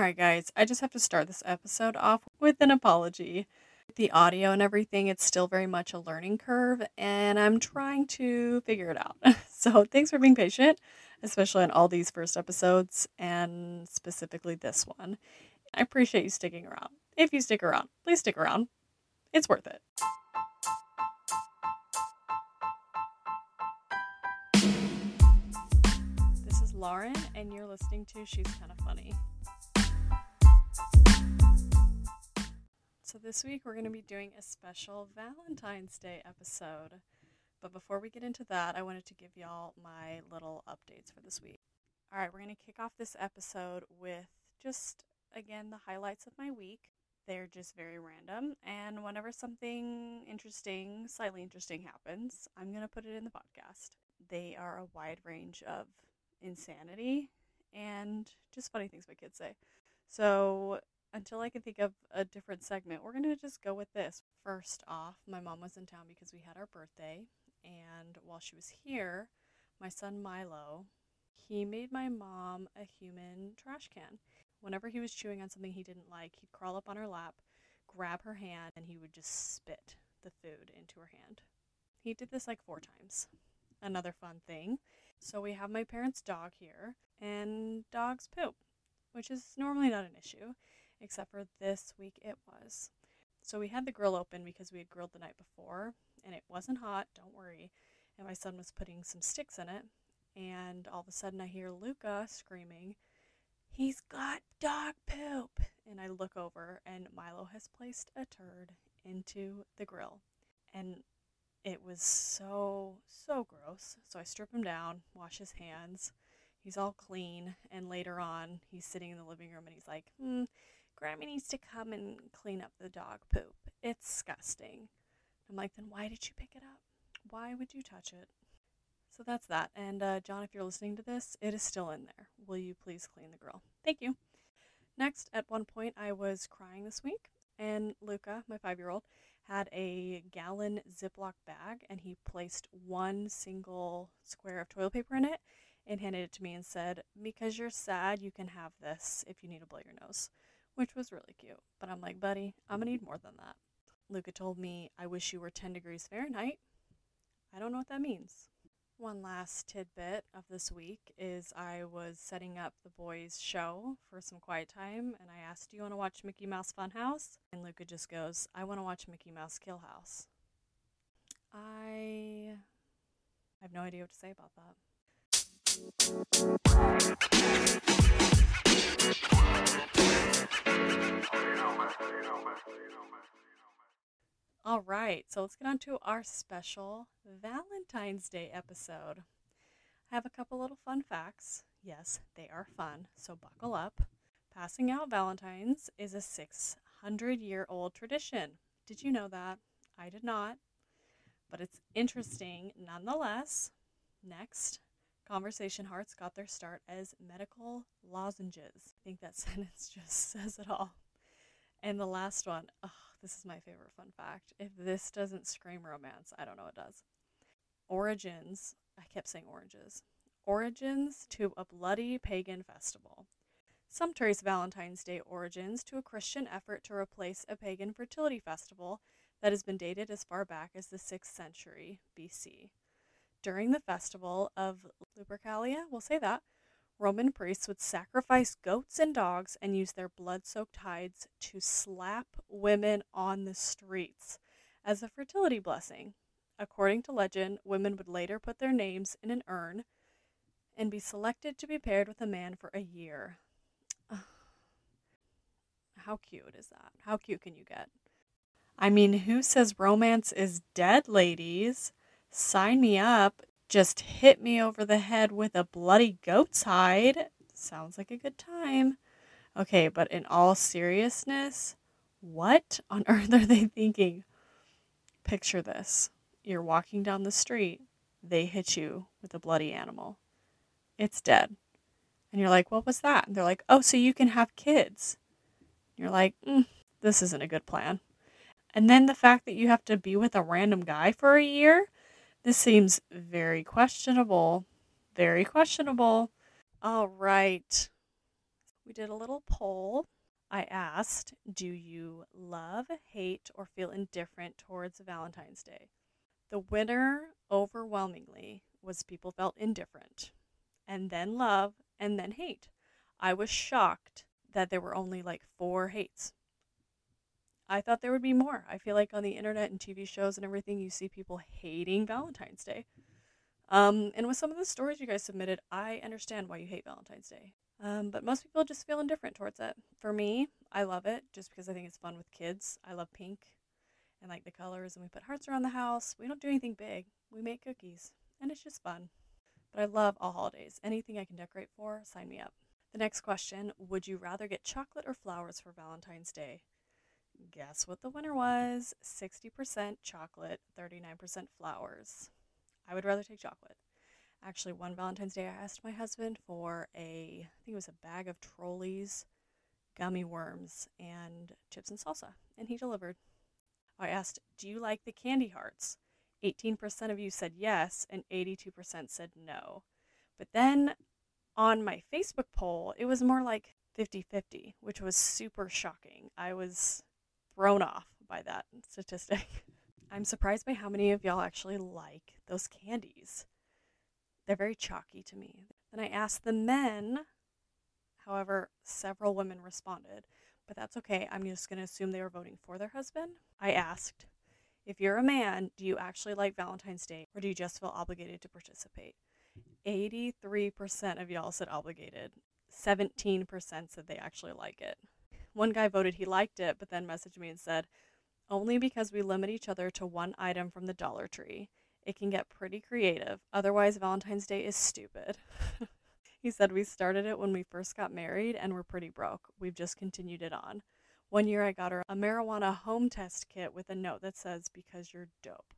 All right, guys, I just have to start this episode off with an apology. The audio and everything, it's still very much a learning curve, and I'm trying to figure it out. So, thanks for being patient, especially on all these first episodes, and specifically this one. I appreciate you sticking around. If you stick around, please stick around. It's worth it. This is Lauren, and you're listening to She's Kind of Funny. So, this week we're going to be doing a special Valentine's Day episode. But before we get into that, I wanted to give y'all my little updates for this week. All right, we're going to kick off this episode with just, again, the highlights of my week. They're just very random. And whenever something interesting, slightly interesting happens, I'm going to put it in the podcast. They are a wide range of insanity and just funny things my kids say. So, until I can think of a different segment, we're going to just go with this. First off, my mom was in town because we had our birthday. And while she was here, my son Milo, he made my mom a human trash can. Whenever he was chewing on something he didn't like, he'd crawl up on her lap, grab her hand, and he would just spit the food into her hand. He did this like four times. Another fun thing. So we have my parents' dog here, and dogs poop, which is normally not an issue except for this week it was. So we had the grill open because we had grilled the night before and it wasn't hot, don't worry. And my son was putting some sticks in it. And all of a sudden I hear Luca screaming, He's got dog poop. And I look over and Milo has placed a turd into the grill. And it was so, so gross. So I strip him down, wash his hands. He's all clean. And later on, he's sitting in the living room and he's like, hmm, Grammy needs to come and clean up the dog poop. It's disgusting. I'm like, then why did you pick it up? Why would you touch it? So that's that. And uh, John, if you're listening to this, it is still in there. Will you please clean the grill? Thank you. Next, at one point, I was crying this week, and Luca, my five year old, had a gallon Ziploc bag, and he placed one single square of toilet paper in it and handed it to me and said, Because you're sad, you can have this if you need to blow your nose which was really cute. But I'm like, buddy, I'm gonna need more than that. Luca told me, I wish you were 10 degrees Fahrenheit. I don't know what that means. One last tidbit of this week is I was setting up the boys' show for some quiet time, and I asked, Do you want to watch Mickey Mouse Funhouse? And Luca just goes, I want to watch Mickey Mouse Kill House. I have no idea what to say about that. All right, so let's get on to our special Valentine's Day episode. I have a couple little fun facts. Yes, they are fun, so buckle up. Passing out Valentines is a 600 year old tradition. Did you know that? I did not, but it's interesting nonetheless. Next, conversation hearts got their start as medical lozenges. I think that sentence just says it all. And the last one, oh, this is my favorite fun fact. If this doesn't scream romance, I don't know what does. Origins, I kept saying oranges. Origins to a bloody pagan festival. Some trace Valentine's Day origins to a Christian effort to replace a pagan fertility festival that has been dated as far back as the 6th century BC. During the festival of Lupercalia, we'll say that, Roman priests would sacrifice goats and dogs and use their blood soaked hides to slap women on the streets as a fertility blessing. According to legend, women would later put their names in an urn and be selected to be paired with a man for a year. How cute is that? How cute can you get? I mean, who says romance is dead, ladies? Sign me up. Just hit me over the head with a bloody goat's hide. Sounds like a good time. Okay, but in all seriousness, what on earth are they thinking? Picture this you're walking down the street, they hit you with a bloody animal. It's dead. And you're like, what was that? And they're like, oh, so you can have kids. You're like, mm, this isn't a good plan. And then the fact that you have to be with a random guy for a year, this seems very questionable. Very questionable. All right. we did a little poll. I asked, Do you love, hate, or feel indifferent towards Valentine's Day? The winner overwhelmingly was people felt indifferent, and then love, and then hate. I was shocked that there were only like four hates. I thought there would be more. I feel like on the internet and TV shows and everything, you see people hating Valentine's Day. Um, and with some of the stories you guys submitted, I understand why you hate Valentine's Day. Um, but most people just feel indifferent towards it. For me, I love it just because I think it's fun with kids. I love pink and like the colors, and we put hearts around the house. We don't do anything big, we make cookies, and it's just fun. But I love all holidays. Anything I can decorate for, sign me up. The next question Would you rather get chocolate or flowers for Valentine's Day? Guess what the winner was 60% chocolate, 39% flowers. I would rather take chocolate. Actually, one Valentine's Day, I asked my husband for a, I think it was a bag of Trolli's gummy worms and chips and salsa, and he delivered. I asked, Do you like the candy hearts? 18% of you said yes, and 82% said no. But then on my Facebook poll, it was more like 50 50, which was super shocking. I was thrown off by that statistic. I'm surprised by how many of y'all actually like those candies. They're very chalky to me. Then I asked the men, however, several women responded, but that's okay. I'm just going to assume they were voting for their husband. I asked, if you're a man, do you actually like Valentine's Day or do you just feel obligated to participate? 83% of y'all said obligated. 17% said they actually like it. One guy voted he liked it, but then messaged me and said, only because we limit each other to one item from the Dollar Tree. It can get pretty creative. Otherwise, Valentine's Day is stupid. he said, We started it when we first got married and we're pretty broke. We've just continued it on. One year I got her a marijuana home test kit with a note that says, Because you're dope.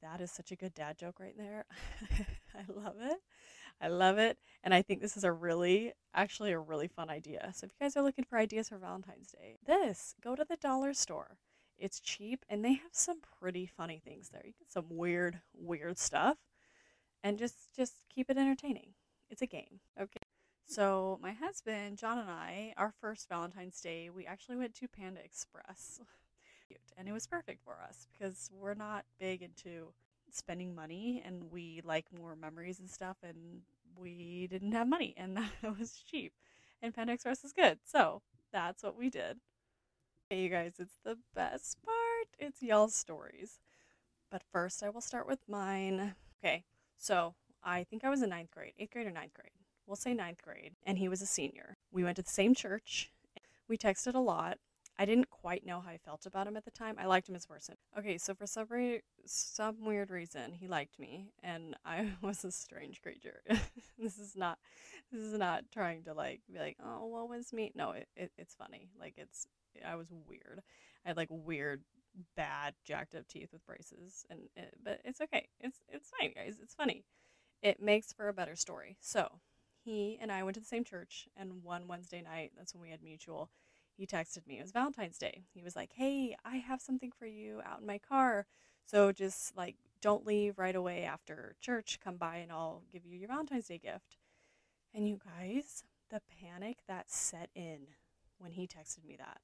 That is such a good dad joke right there. I love it. I love it. And I think this is a really, actually, a really fun idea. So if you guys are looking for ideas for Valentine's Day, this, go to the dollar store. It's cheap and they have some pretty funny things there. You get some weird, weird stuff. And just just keep it entertaining. It's a game. Okay. So my husband, John and I, our first Valentine's Day, we actually went to Panda Express. and it was perfect for us because we're not big into spending money and we like more memories and stuff and we didn't have money and that was cheap. And panda express is good. So that's what we did. Hey you guys it's the best part. It's y'all's stories. But first i will start with mine. Okay so i think i was in ninth grade eighth grade or ninth grade. We'll say ninth grade. And he was a senior. We went to the same church. We texted a lot I didn't quite know how I felt about him at the time. I liked him as a person. Okay, so for some, re- some weird reason, he liked me, and I was a strange creature. this is not, this is not trying to like be like, oh, what was me? No, it, it, it's funny. Like it's, I was weird. I had like weird, bad, jacked up teeth with braces, and it, but it's okay. It's it's fine, guys. It's funny. It makes for a better story. So he and I went to the same church, and one Wednesday night, that's when we had mutual he texted me. It was Valentine's Day. He was like, Hey, I have something for you out in my car. So just like, don't leave right away after church. Come by and I'll give you your Valentine's Day gift. And you guys, the panic that set in when he texted me that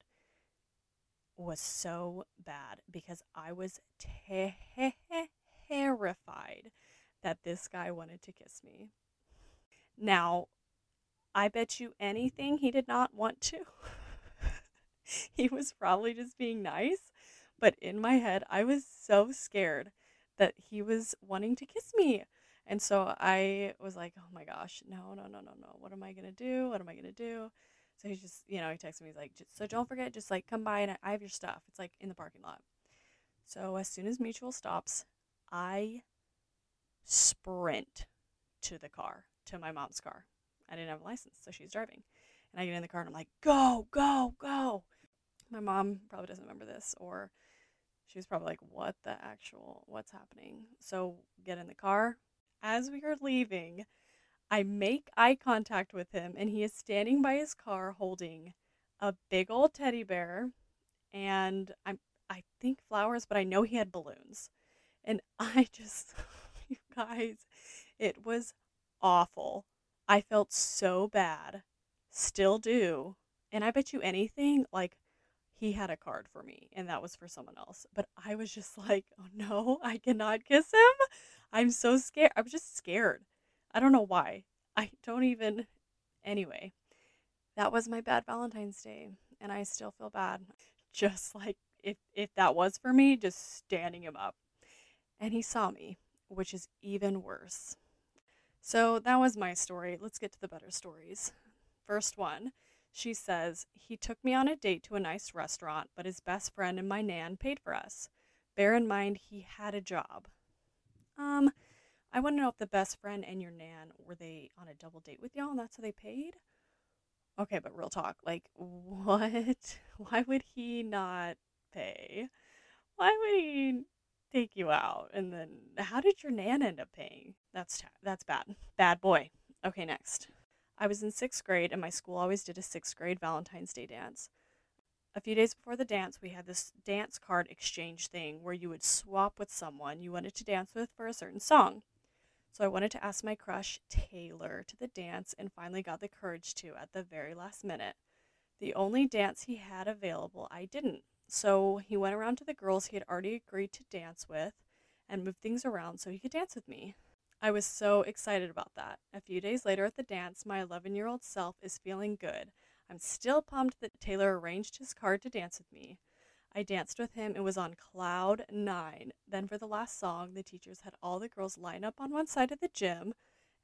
was so bad because I was te- terrified that this guy wanted to kiss me. Now, I bet you anything he did not want to. he was probably just being nice. But in my head, I was so scared that he was wanting to kiss me. And so I was like, oh my gosh, no, no, no, no, no. What am I going to do? What am I going to do? So he's just, you know, he texted me, he's like, so don't forget, just like come by and I have your stuff. It's like in the parking lot. So as soon as Mutual stops, I sprint to the car, to my mom's car. I didn't have a license, so she's driving. And I get in the car and I'm like, go, go, go. My mom probably doesn't remember this, or she was probably like, what the actual, what's happening? So get in the car. As we are leaving, I make eye contact with him, and he is standing by his car holding a big old teddy bear, and I'm I think flowers, but I know he had balloons. And I just, you guys, it was awful. I felt so bad still do. And I bet you anything, like he had a card for me and that was for someone else. But I was just like, oh no, I cannot kiss him. I'm so scared. I was just scared. I don't know why. I don't even. Anyway, that was my bad Valentine's Day. And I still feel bad. Just like if, if that was for me, just standing him up. And he saw me, which is even worse. So that was my story. Let's get to the better stories. First one, she says, He took me on a date to a nice restaurant, but his best friend and my Nan paid for us. Bear in mind, he had a job. Um, I want to know if the best friend and your Nan were they on a double date with y'all and that's how they paid? Okay, but real talk, like, what? Why would he not pay? Why would he take you out? And then how did your Nan end up paying? That's that's bad. Bad boy. Okay, next. I was in sixth grade, and my school always did a sixth grade Valentine's Day dance. A few days before the dance, we had this dance card exchange thing where you would swap with someone you wanted to dance with for a certain song. So I wanted to ask my crush, Taylor, to the dance and finally got the courage to at the very last minute. The only dance he had available, I didn't. So he went around to the girls he had already agreed to dance with and moved things around so he could dance with me. I was so excited about that. A few days later at the dance, my 11 year old self is feeling good. I'm still pumped that Taylor arranged his card to dance with me. I danced with him and was on cloud nine. Then, for the last song, the teachers had all the girls line up on one side of the gym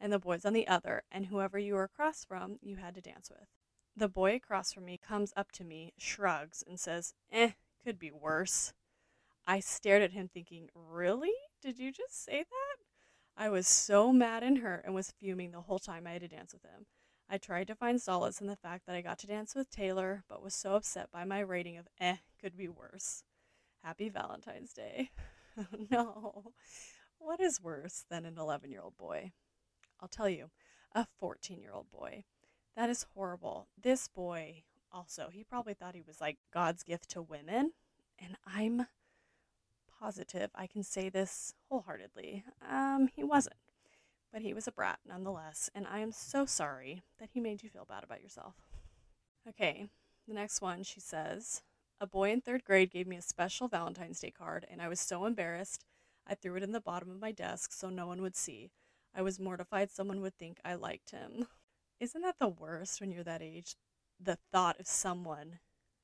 and the boys on the other, and whoever you were across from, you had to dance with. The boy across from me comes up to me, shrugs, and says, Eh, could be worse. I stared at him, thinking, Really? Did you just say that? I was so mad and hurt and was fuming the whole time I had to dance with him. I tried to find solace in the fact that I got to dance with Taylor, but was so upset by my rating of eh, could be worse. Happy Valentine's Day. no. What is worse than an 11 year old boy? I'll tell you, a 14 year old boy. That is horrible. This boy, also, he probably thought he was like God's gift to women. And I'm positive I can say this wholeheartedly. Um, he wasn't. But he was a brat nonetheless, and I am so sorry that he made you feel bad about yourself. Okay, the next one she says A boy in third grade gave me a special Valentine's Day card, and I was so embarrassed I threw it in the bottom of my desk so no one would see. I was mortified someone would think I liked him. Isn't that the worst when you're that age? The thought of someone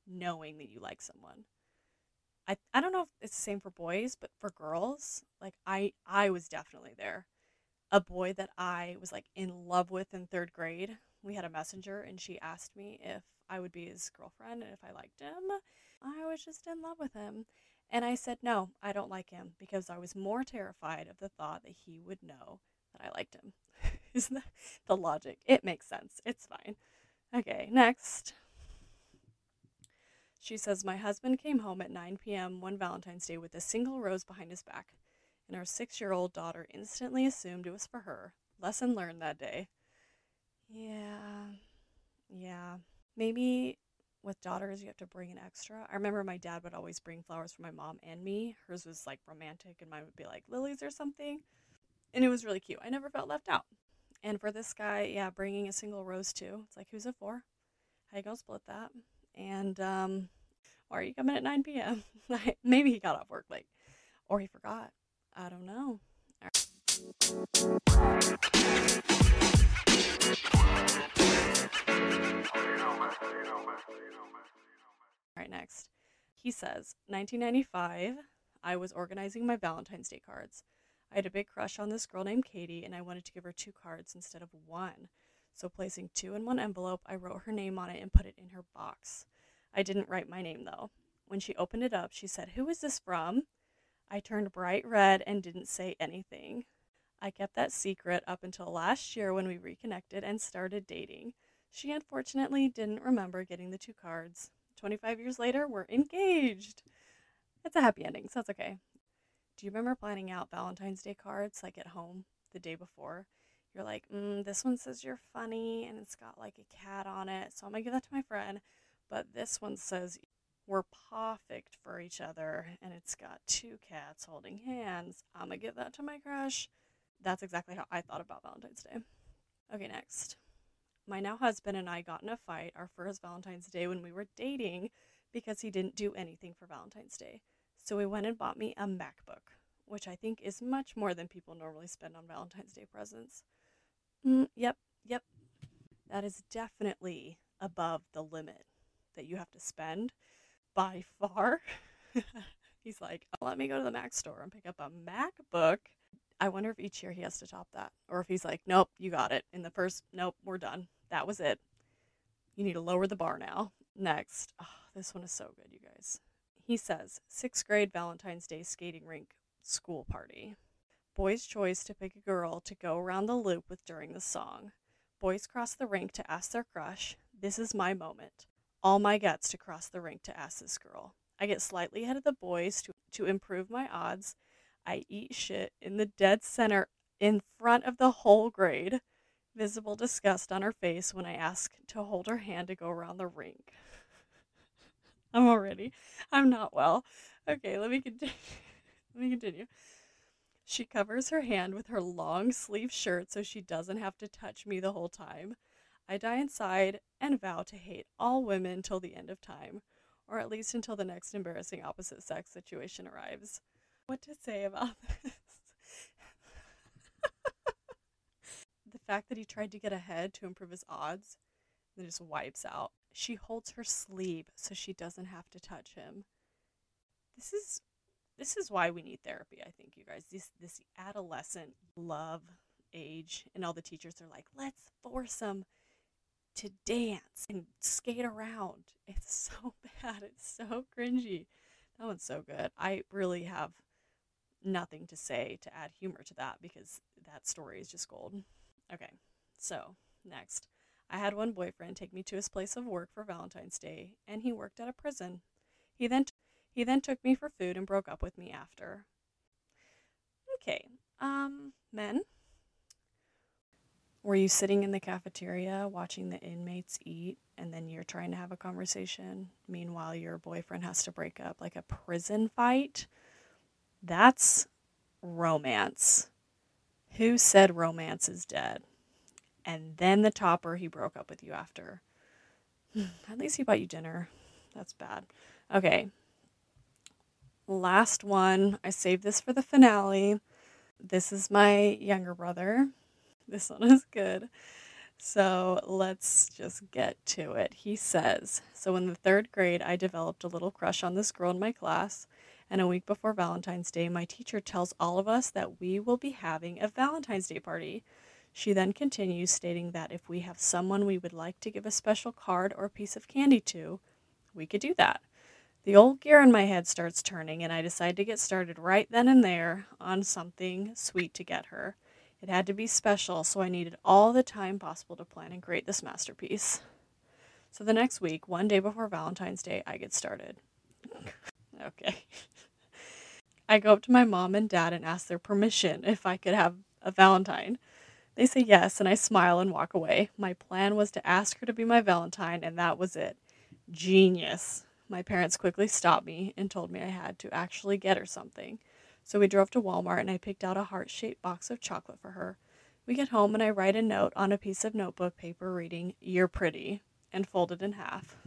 knowing that you like someone. I I don't know if it's the same for boys, but for girls, like I I was definitely there. A boy that I was like in love with in 3rd grade. We had a messenger and she asked me if I would be his girlfriend and if I liked him. I was just in love with him. And I said, no, I don't like him because I was more terrified of the thought that he would know that I liked him. Isn't that the logic? It makes sense. It's fine. Okay, next. She says, My husband came home at 9 p.m. one Valentine's Day with a single rose behind his back, and our six year old daughter instantly assumed it was for her. Lesson learned that day. Yeah. Yeah. Maybe with daughters, you have to bring an extra. I remember my dad would always bring flowers for my mom and me. Hers was like romantic, and mine would be like lilies or something. And it was really cute. I never felt left out. And for this guy, yeah, bringing a single rose too. It's like, who's it for? How you gonna split that? And um, why are you coming at 9 p.m.? Maybe he got off work late or he forgot. I don't know. All right, next. He says, 1995, I was organizing my Valentine's Day cards. I had a big crush on this girl named Katie, and I wanted to give her two cards instead of one. So, placing two in one envelope, I wrote her name on it and put it in her box. I didn't write my name though. When she opened it up, she said, Who is this from? I turned bright red and didn't say anything. I kept that secret up until last year when we reconnected and started dating. She unfortunately didn't remember getting the two cards. 25 years later, we're engaged. It's a happy ending, so that's okay. Do you remember planning out Valentine's Day cards like at home the day before? You're like, mm, this one says you're funny and it's got like a cat on it. So I'm to give that to my friend. But this one says we're perfect for each other and it's got two cats holding hands. I'm to give that to my crush. That's exactly how I thought about Valentine's Day. Okay, next. My now husband and I got in a fight our first Valentine's Day when we were dating because he didn't do anything for Valentine's Day. So we went and bought me a MacBook, which I think is much more than people normally spend on Valentine's Day presents. Mm, yep, yep. That is definitely above the limit that you have to spend by far. He's like, let me go to the Mac store and pick up a MacBook. I wonder if each year he has to top that. Or if he's like, nope, you got it. In the first, nope, we're done. That was it. You need to lower the bar now. Next. Oh, this one is so good, you guys. He says, sixth grade Valentine's Day skating rink school party. Boys' choice to pick a girl to go around the loop with during the song. Boys cross the rink to ask their crush, This is my moment. All my guts to cross the rink to ask this girl. I get slightly ahead of the boys to, to improve my odds. I eat shit in the dead center in front of the whole grade. Visible disgust on her face when I ask to hold her hand to go around the rink. I'm already. I'm not well. Okay, let me continue. let me continue. She covers her hand with her long sleeve shirt so she doesn't have to touch me the whole time. I die inside and vow to hate all women till the end of time, or at least until the next embarrassing opposite sex situation arrives. What to say about this? the fact that he tried to get ahead to improve his odds, then just wipes out. She holds her sleeve so she doesn't have to touch him. This is this is why we need therapy, I think, you guys. This this adolescent love age and all the teachers are like, let's force them to dance and skate around. It's so bad. It's so cringy. That one's so good. I really have nothing to say to add humor to that because that story is just gold. Okay, so next. I had one boyfriend take me to his place of work for Valentine's Day, and he worked at a prison. He then he then took me for food and broke up with me after. Okay, um, men, were you sitting in the cafeteria watching the inmates eat and then you're trying to have a conversation? Meanwhile, your boyfriend has to break up like a prison fight? That's romance. Who said romance is dead? And then the topper, he broke up with you after. At least he bought you dinner. That's bad. Okay. Last one. I saved this for the finale. This is my younger brother. This one is good. So let's just get to it. He says So in the third grade, I developed a little crush on this girl in my class. And a week before Valentine's Day, my teacher tells all of us that we will be having a Valentine's Day party. She then continues, stating that if we have someone we would like to give a special card or piece of candy to, we could do that. The old gear in my head starts turning, and I decide to get started right then and there on something sweet to get her. It had to be special, so I needed all the time possible to plan and create this masterpiece. So the next week, one day before Valentine's Day, I get started. okay. I go up to my mom and dad and ask their permission if I could have a Valentine. They say yes, and I smile and walk away. My plan was to ask her to be my Valentine, and that was it. Genius. My parents quickly stopped me and told me I had to actually get her something. So we drove to Walmart and I picked out a heart shaped box of chocolate for her. We get home and I write a note on a piece of notebook paper reading, You're pretty, and fold it in half.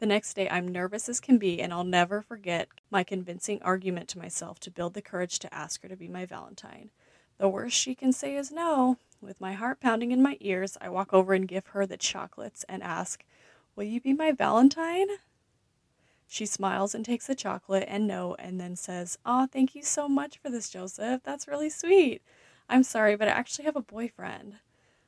The next day, I'm nervous as can be, and I'll never forget my convincing argument to myself to build the courage to ask her to be my Valentine. The worst she can say is no. With my heart pounding in my ears, I walk over and give her the chocolates and ask, Will you be my Valentine? She smiles and takes the chocolate and note and then says, Aw, thank you so much for this, Joseph. That's really sweet. I'm sorry, but I actually have a boyfriend.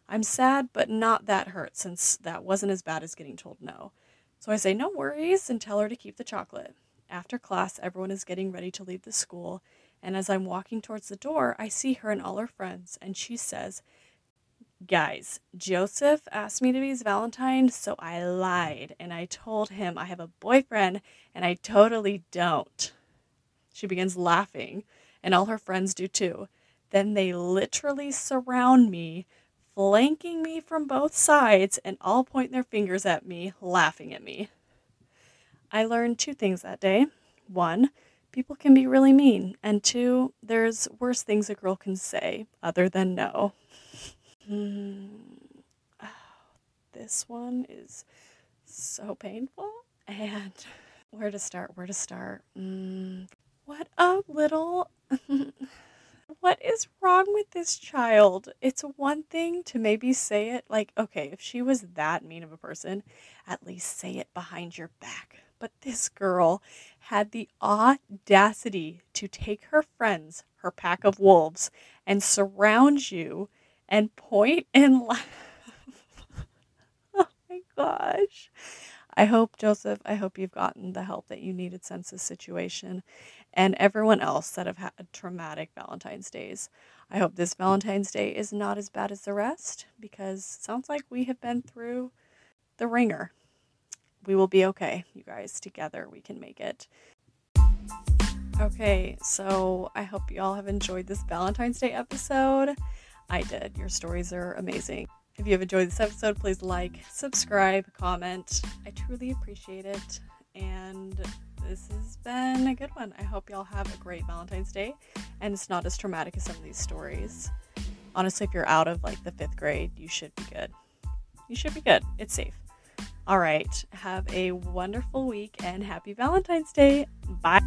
I'm sad, but not that hurt since that wasn't as bad as getting told no. So I say, No worries, and tell her to keep the chocolate. After class, everyone is getting ready to leave the school, and as I'm walking towards the door, I see her and all her friends, and she says, Guys, Joseph asked me to be his Valentine, so I lied and I told him I have a boyfriend and I totally don't. She begins laughing, and all her friends do too. Then they literally surround me, flanking me from both sides, and all point their fingers at me, laughing at me. I learned two things that day. One, people can be really mean, and two, there's worse things a girl can say other than no. Mm. this one is so painful. And where to start? Where to start? Mm, what a little. what is wrong with this child? It's one thing to maybe say it like, okay, if she was that mean of a person, at least say it behind your back. But this girl had the audacity to take her friends, her pack of wolves, and surround you and point and laugh. oh my gosh. I hope, Joseph, I hope you've gotten the help that you needed since this situation and everyone else that have had traumatic Valentine's days. I hope this Valentine's Day is not as bad as the rest because sounds like we have been through the ringer. We will be okay, you guys. Together we can make it. Okay, so I hope you all have enjoyed this Valentine's Day episode. I did. Your stories are amazing. If you have enjoyed this episode, please like, subscribe, comment. I truly appreciate it. And this has been a good one. I hope y'all have a great Valentine's Day and it's not as traumatic as some of these stories. Honestly, if you're out of like the fifth grade, you should be good. You should be good. It's safe. All right. Have a wonderful week and happy Valentine's Day. Bye.